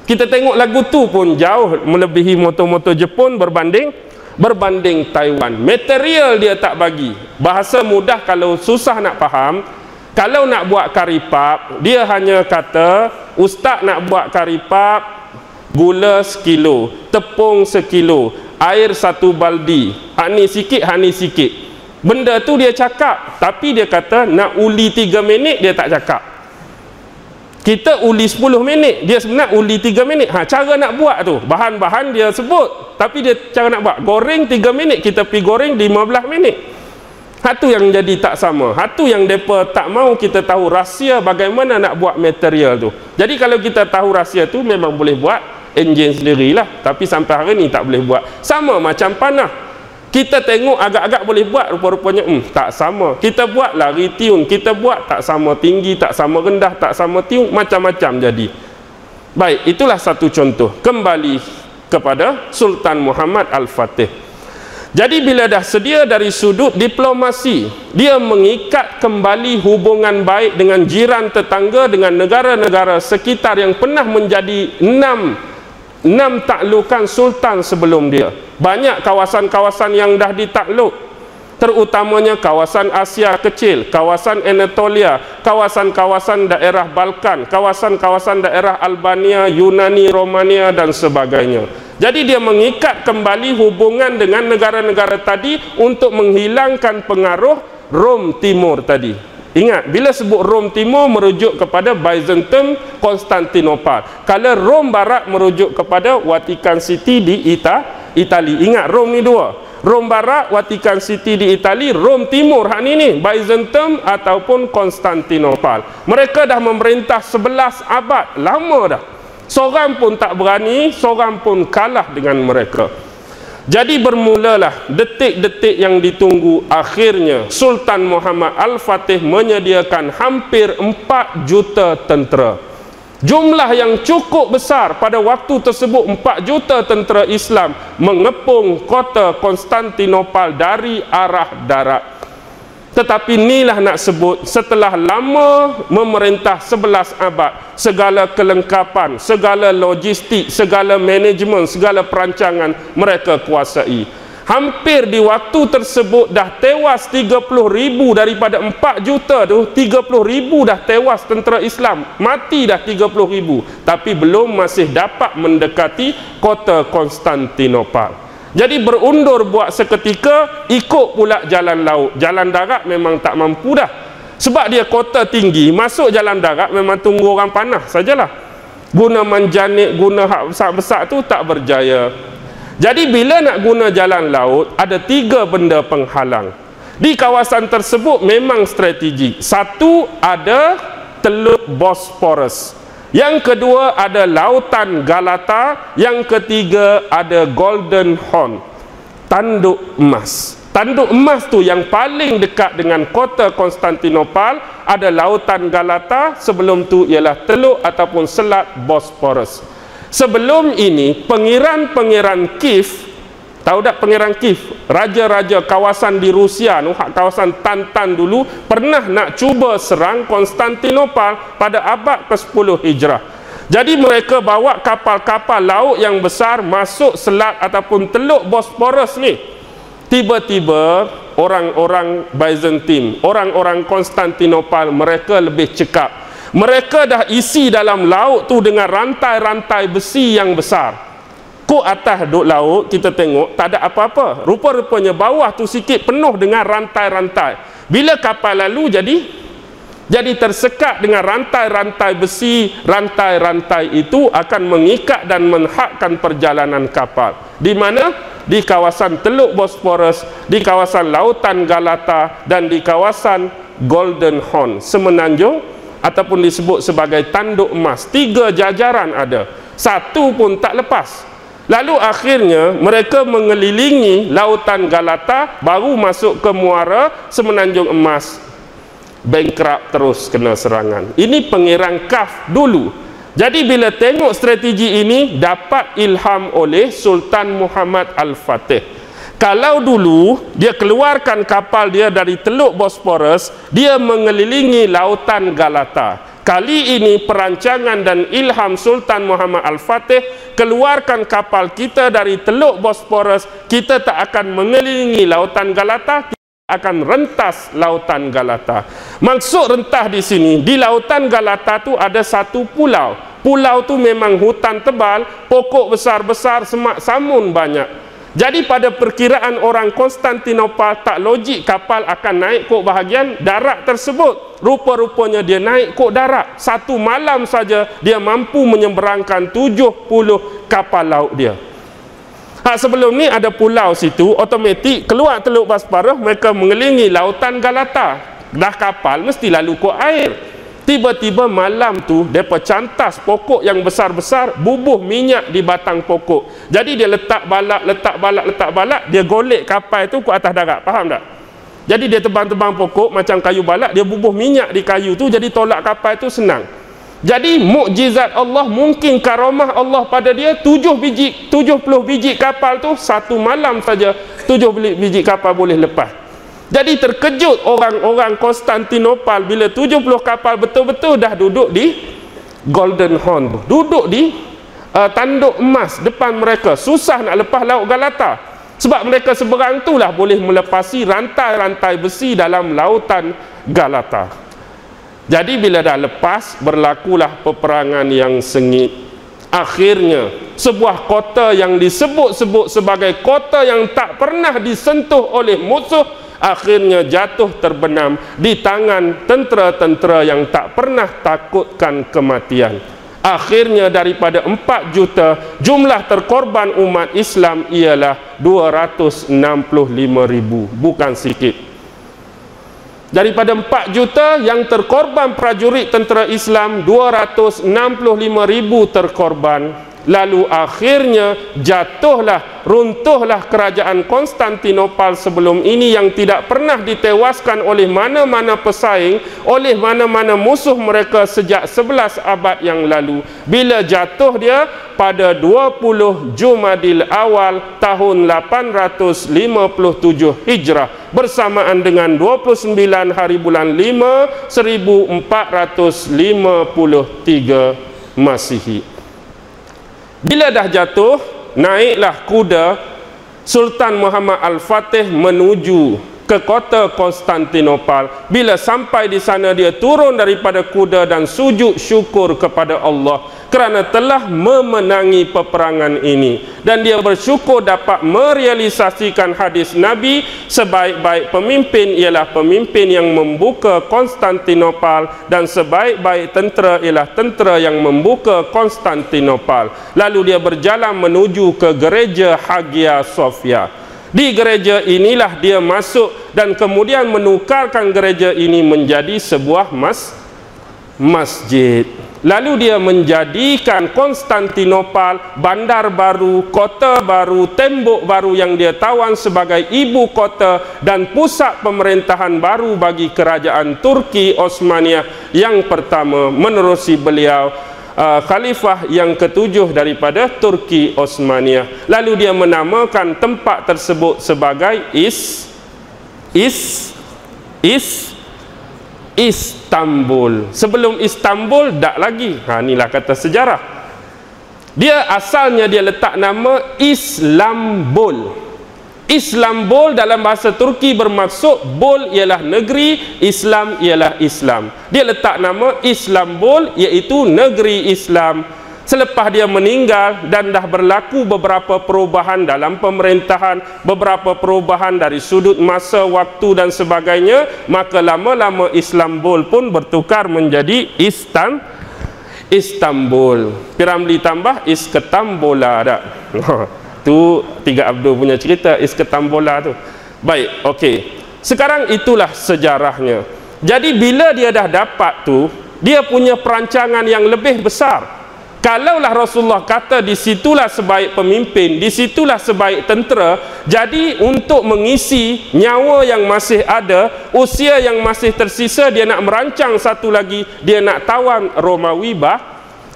kita tengok lagu tu pun jauh melebihi motor-motor Jepun berbanding berbanding Taiwan. Material dia tak bagi. Bahasa mudah kalau susah nak faham. Kalau nak buat karipap dia hanya kata ustaz nak buat karipap gula sekilo tepung sekilo air satu baldi. Hani sikit hani sikit. Benda tu dia cakap tapi dia kata nak uli 3 minit dia tak cakap kita uli 10 minit dia sebenarnya uli 3 minit ha, cara nak buat tu bahan-bahan dia sebut tapi dia cara nak buat goreng 3 minit kita pi goreng 15 minit Hatu yang jadi tak sama. Hatu yang depa tak mau kita tahu rahsia bagaimana nak buat material tu. Jadi kalau kita tahu rahsia tu memang boleh buat enjin sendirilah. Tapi sampai hari ni tak boleh buat. Sama macam panah. Kita tengok agak-agak boleh buat rupa-rupanya hmm, tak sama. Kita buat lah retiun. Kita buat tak sama tinggi, tak sama rendah, tak sama tiun. Macam-macam jadi. Baik, itulah satu contoh. Kembali kepada Sultan Muhammad Al-Fatih. Jadi bila dah sedia dari sudut diplomasi, dia mengikat kembali hubungan baik dengan jiran tetangga dengan negara-negara sekitar yang pernah menjadi enam enam taklukan sultan sebelum dia. Banyak kawasan-kawasan yang dah ditakluk terutamanya kawasan Asia Kecil, kawasan Anatolia, kawasan-kawasan daerah Balkan, kawasan-kawasan daerah Albania, Yunani, Romania dan sebagainya. Jadi dia mengikat kembali hubungan dengan negara-negara tadi untuk menghilangkan pengaruh Rom Timur tadi. Ingat, bila sebut Rom Timur merujuk kepada Byzantium, Konstantinopel. Kalau Rom Barat merujuk kepada Vatican City di Ita, Itali. Ingat, Rom ni dua. Rom Barat, Vatican City di Itali, Rom Timur hak ni ni, Byzantium ataupun Konstantinopel. Mereka dah memerintah 11 abad, lama dah. Seorang pun tak berani, seorang pun kalah dengan mereka. Jadi bermulalah detik-detik yang ditunggu akhirnya Sultan Muhammad Al-Fatih menyediakan hampir 4 juta tentera. Jumlah yang cukup besar pada waktu tersebut 4 juta tentera Islam mengepung kota Konstantinopel dari arah darat. Tetapi inilah nak sebut setelah lama memerintah 11 abad segala kelengkapan, segala logistik, segala manajemen, segala perancangan mereka kuasai. Hampir di waktu tersebut dah tewas 30 ribu daripada 4 juta tu 30 ribu dah tewas tentera Islam. Mati dah 30 ribu. Tapi belum masih dapat mendekati kota Konstantinopel jadi berundur buat seketika ikut pula jalan laut jalan darat memang tak mampu dah sebab dia kota tinggi masuk jalan darat memang tunggu orang panah sajalah guna manjanik guna hak besar-besar tu tak berjaya jadi bila nak guna jalan laut ada tiga benda penghalang. Di kawasan tersebut memang strategi. Satu ada Teluk Bosporus. Yang kedua ada Lautan Galata, yang ketiga ada Golden Horn. Tanduk emas. Tanduk emas tu yang paling dekat dengan kota Konstantinopel ada Lautan Galata, sebelum tu ialah Teluk ataupun Selat Bosporus. Sebelum ini pengiran-pengiran Kiev tahu tak pengiran Kiev raja-raja kawasan di Rusia nu kawasan Tantan dulu pernah nak cuba serang Konstantinopel pada abad ke-10 Hijrah. Jadi mereka bawa kapal-kapal laut yang besar masuk selat ataupun teluk Bosporus ni. Tiba-tiba orang-orang Byzantium, orang-orang Konstantinopel mereka lebih cekap mereka dah isi dalam laut tu dengan rantai-rantai besi yang besar kok atas duk laut kita tengok tak ada apa-apa. Rupa-rupanya bawah tu sikit penuh dengan rantai-rantai. Bila kapal lalu jadi jadi tersekat dengan rantai-rantai besi rantai-rantai itu akan mengikat dan menghakkan perjalanan kapal. Di mana? Di kawasan Teluk Bosporus di kawasan Lautan Galata dan di kawasan Golden Horn semenanjung ataupun disebut sebagai tanduk emas. Tiga jajaran ada. Satu pun tak lepas lalu akhirnya mereka mengelilingi lautan Galata baru masuk ke muara semenanjung emas. Bankrupt terus kena serangan. Ini pengirang kaf dulu. Jadi bila tengok strategi ini dapat ilham oleh Sultan Muhammad Al-Fatih. Kalau dulu dia keluarkan kapal dia dari Teluk Bosporus, dia mengelilingi lautan Galata. Kali ini perancangan dan ilham Sultan Muhammad Al-Fatih keluarkan kapal kita dari Teluk Bosporus, kita tak akan mengelilingi lautan Galata, kita akan rentas lautan Galata. Maksud rentah di sini, di lautan Galata tu ada satu pulau. Pulau tu memang hutan tebal, pokok besar-besar, semak samun banyak. Jadi pada perkiraan orang Konstantinopel tak logik kapal akan naik kok bahagian darat tersebut. Rupa-rupanya dia naik kok darat. Satu malam saja dia mampu menyeberangkan 70 kapal laut dia. Hak sebelum ni ada pulau situ, automatik keluar Teluk Basparah, mereka mengelilingi lautan Galata. Dah kapal mesti lalu ke air. Tiba-tiba malam tu depa cantas pokok yang besar-besar bubuh minyak di batang pokok. Jadi dia letak balak, letak balak, letak balak, dia golek kapal tu ke atas darat. Faham tak? Jadi dia tebang-tebang pokok macam kayu balak, dia bubuh minyak di kayu tu jadi tolak kapal tu senang. Jadi mukjizat Allah mungkin karamah Allah pada dia tujuh biji, tujuh puluh biji kapal tu satu malam saja tujuh biji kapal boleh lepas. Jadi terkejut orang-orang Konstantinopel bila tujuh puluh kapal betul-betul dah duduk di Golden Horn. Duduk di uh, tanduk emas depan mereka. Susah nak lepas laut Galata. Sebab mereka seberang itulah boleh melepasi rantai-rantai besi dalam lautan Galata. Jadi bila dah lepas berlakulah peperangan yang sengit. Akhirnya sebuah kota yang disebut-sebut sebagai kota yang tak pernah disentuh oleh musuh akhirnya jatuh terbenam di tangan tentera-tentera yang tak pernah takutkan kematian. Akhirnya daripada 4 juta jumlah terkorban umat Islam ialah 265 ribu bukan sikit daripada 4 juta yang terkorban prajurit tentera Islam 265 ribu terkorban lalu akhirnya jatuhlah runtuhlah kerajaan Konstantinopel sebelum ini yang tidak pernah ditewaskan oleh mana-mana pesaing oleh mana-mana musuh mereka sejak 11 abad yang lalu. Bila jatuh dia pada 20 Jumadil awal tahun 857 Hijrah bersamaan dengan 29 hari bulan 5 1453 Masihi bila dah jatuh, naiklah kuda Sultan Muhammad Al-Fatih menuju ke kota Konstantinopel. Bila sampai di sana dia turun daripada kuda dan sujud syukur kepada Allah kerana telah memenangi peperangan ini. Dan dia bersyukur dapat merealisasikan hadis Nabi sebaik-baik pemimpin ialah pemimpin yang membuka Konstantinopel dan sebaik-baik tentera ialah tentera yang membuka Konstantinopel. Lalu dia berjalan menuju ke gereja Hagia Sophia di gereja inilah dia masuk dan kemudian menukarkan gereja ini menjadi sebuah mas masjid. Lalu dia menjadikan Konstantinopel bandar baru, kota baru, tembok baru yang dia tawan sebagai ibu kota dan pusat pemerintahan baru bagi kerajaan Turki Osmaniyah yang pertama menerusi beliau uh, khalifah yang ketujuh daripada Turki Osmaniyah. Lalu dia menamakan tempat tersebut sebagai Is Is Is Istanbul. Sebelum Istanbul tak lagi. Ha inilah kata sejarah. Dia asalnya dia letak nama Islambul. Islambul dalam bahasa Turki bermaksud bol ialah negeri, Islam ialah Islam. Dia letak nama Islambul iaitu negeri Islam. Selepas dia meninggal dan dah berlaku beberapa perubahan dalam pemerintahan beberapa perubahan dari sudut masa waktu dan sebagainya maka lama-lama Istanbul pun bertukar menjadi Istan Istanbul. Piramli tambah Isketambola tak tu tiga Abdul punya cerita Isketambola tu. Baik okey. Sekarang itulah sejarahnya. Jadi bila dia dah dapat tu dia punya perancangan yang lebih besar. Kalaulah Rasulullah kata di situlah sebaik pemimpin, di situlah sebaik tentera, jadi untuk mengisi nyawa yang masih ada, usia yang masih tersisa dia nak merancang satu lagi, dia nak tawan Romawi bah,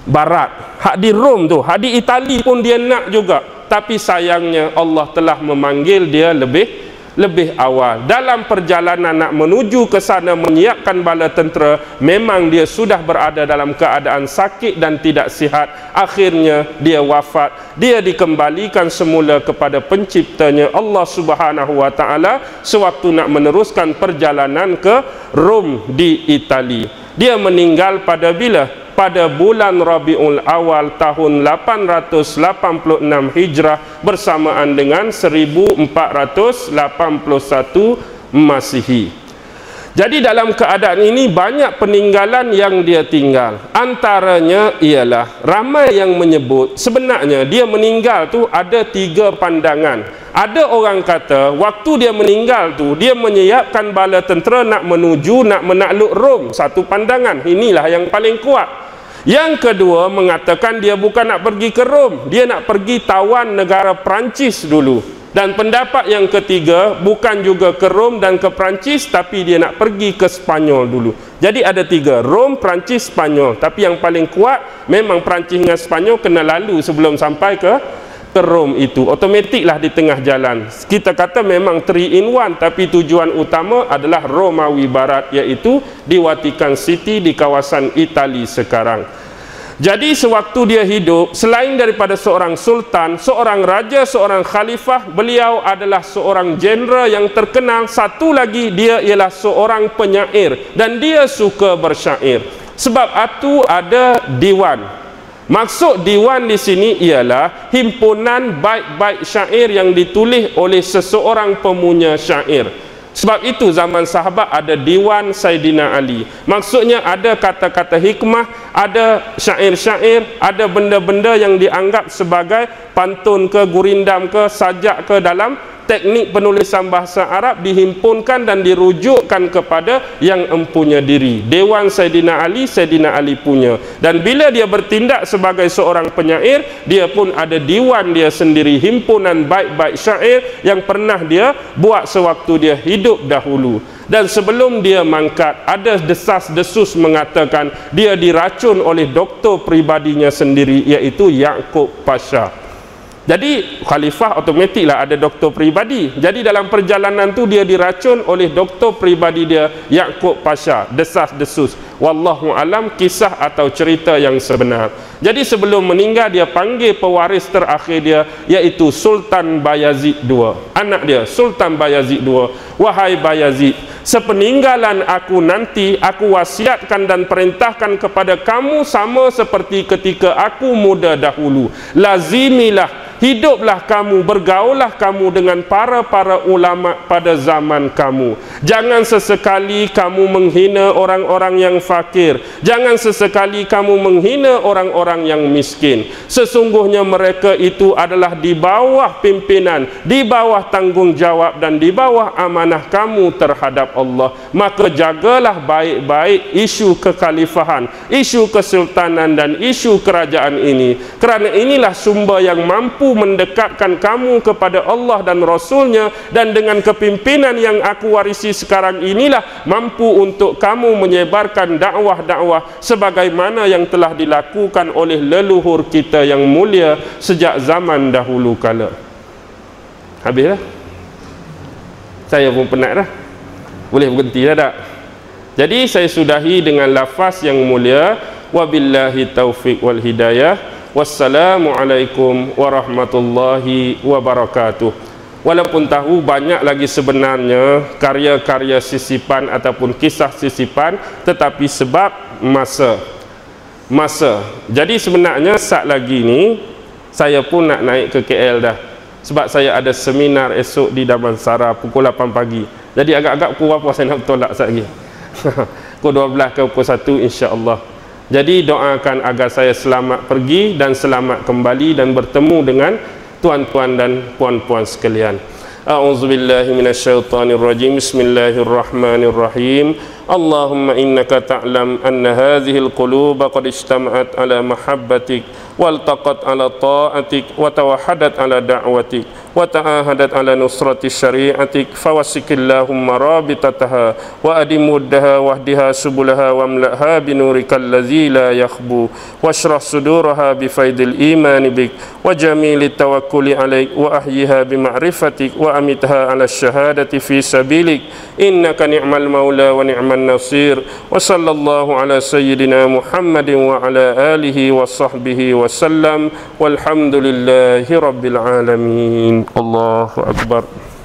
barat. Hak di Rom tu, hak di Itali pun dia nak juga. Tapi sayangnya Allah telah memanggil dia lebih lebih awal. Dalam perjalanan nak menuju ke sana menyiapkan bala tentera memang dia sudah berada dalam keadaan sakit dan tidak sihat. Akhirnya dia wafat. Dia dikembalikan semula kepada penciptanya Allah Subhanahu wa taala sewaktu nak meneruskan perjalanan ke Rom di Itali. Dia meninggal pada bila pada bulan Rabiul Awal tahun 886 Hijrah bersamaan dengan 1481 Masihi. Jadi dalam keadaan ini banyak peninggalan yang dia tinggal. Antaranya ialah ramai yang menyebut sebenarnya dia meninggal tu ada tiga pandangan. Ada orang kata waktu dia meninggal tu dia menyiapkan bala tentera nak menuju nak menakluk Rom. Satu pandangan. Inilah yang paling kuat. Yang kedua mengatakan dia bukan nak pergi ke Rom. Dia nak pergi tawan negara Perancis dulu. Dan pendapat yang ketiga bukan juga ke Rom dan ke Perancis tapi dia nak pergi ke Spanyol dulu. Jadi ada tiga, Rom, Perancis, Spanyol. Tapi yang paling kuat memang Perancis dengan Spanyol kena lalu sebelum sampai ke ke Rom itu. Otomatiklah di tengah jalan. Kita kata memang 3 in 1 tapi tujuan utama adalah Romawi Barat iaitu di Vatican City di kawasan Itali sekarang. Jadi sewaktu dia hidup, selain daripada seorang sultan, seorang raja, seorang khalifah, beliau adalah seorang jenderal yang terkenal. Satu lagi dia ialah seorang penyair dan dia suka bersyair. Sebab itu ada diwan. Maksud diwan di sini ialah himpunan baik-baik syair yang ditulis oleh seseorang pemunya syair. Sebab itu zaman sahabat ada diwan Saidina Ali. Maksudnya ada kata-kata hikmah, ada syair-syair, ada benda-benda yang dianggap sebagai pantun ke, gurindam ke, sajak ke dalam teknik penulisan bahasa Arab dihimpunkan dan dirujukkan kepada yang empunya diri. Dewan Saidina Ali, Saidina Ali punya. Dan bila dia bertindak sebagai seorang penyair, dia pun ada diwan dia sendiri, himpunan baik-baik syair yang pernah dia buat sewaktu dia hidup dahulu. Dan sebelum dia mangkat, ada desas-desus mengatakan dia diracun oleh doktor pribadinya sendiri iaitu Yaakob Pasha. Jadi khalifah otomatiklah ada doktor peribadi. Jadi dalam perjalanan tu dia diracun oleh doktor peribadi dia Yaakob Pasha, desas-desus. Wallahu alam kisah atau cerita yang sebenar. Jadi sebelum meninggal dia panggil pewaris terakhir dia iaitu Sultan Bayazid II. Anak dia Sultan Bayazid II. Wahai Bayazid, sepeninggalan aku nanti aku wasiatkan dan perintahkan kepada kamu sama seperti ketika aku muda dahulu. Lazimilah hiduplah kamu, bergaullah kamu dengan para-para ulama pada zaman kamu. Jangan sesekali kamu menghina orang-orang yang fakir. Jangan sesekali kamu menghina orang-orang yang miskin. Sesungguhnya mereka itu adalah di bawah pimpinan, di bawah tanggungjawab dan di bawah amanah kamu terhadap Allah. Maka jagalah baik-baik isu kekhalifahan, isu kesultanan dan isu kerajaan ini. Kerana inilah sumber yang mampu mendekatkan kamu kepada Allah dan Rasulnya dan dengan kepimpinan yang aku warisi sekarang inilah mampu untuk kamu menyebarkan dakwah-dakwah sebagaimana yang telah dilakukan oleh leluhur kita yang mulia sejak zaman dahulu kala. Habis dah? Saya pun penat dah. Boleh berhenti dah tak? Jadi saya sudahi dengan lafaz yang mulia wabillahi taufiq wal hidayah. Wassalamualaikum warahmatullahi wabarakatuh. Walaupun tahu banyak lagi sebenarnya karya-karya sisipan ataupun kisah sisipan tetapi sebab masa. Masa. Jadi sebenarnya saat lagi ni saya pun nak naik ke KL dah. Sebab saya ada seminar esok di Damansara pukul 8 pagi. Jadi agak-agak pukul berapa saya nak tolak saat lagi. pukul 12 ke pukul 1 insya-Allah. Jadi doakan agar saya selamat pergi dan selamat kembali dan bertemu dengan tuan-tuan dan puan-puan sekalian. A'udzubillahi minasyaitonirrajim. Bismillahirrahmanirrahim. Allahumma innaka ta'lam anna hadhihi al-quluba qad ijtama'at ala mahabbatik والتقت على طاعتك وتوحدت على دعوتك وتعاهدت على نصرة شريعتك فوسك اللهم رابطتها وأدم ودها واهدها سبلها واملأها بنورك الذي لا يخبو واشرح صدورها بفيض الإيمان بك وجميل التوكل عليك وأحيها بمعرفتك وأمتها على الشهادة في سبيلك. إنك نعم المولى ونعم النصير وصلى الله على سيدنا محمد وعلى آله وصحبه وسلم والحمد لله رب العالمين الله أكبر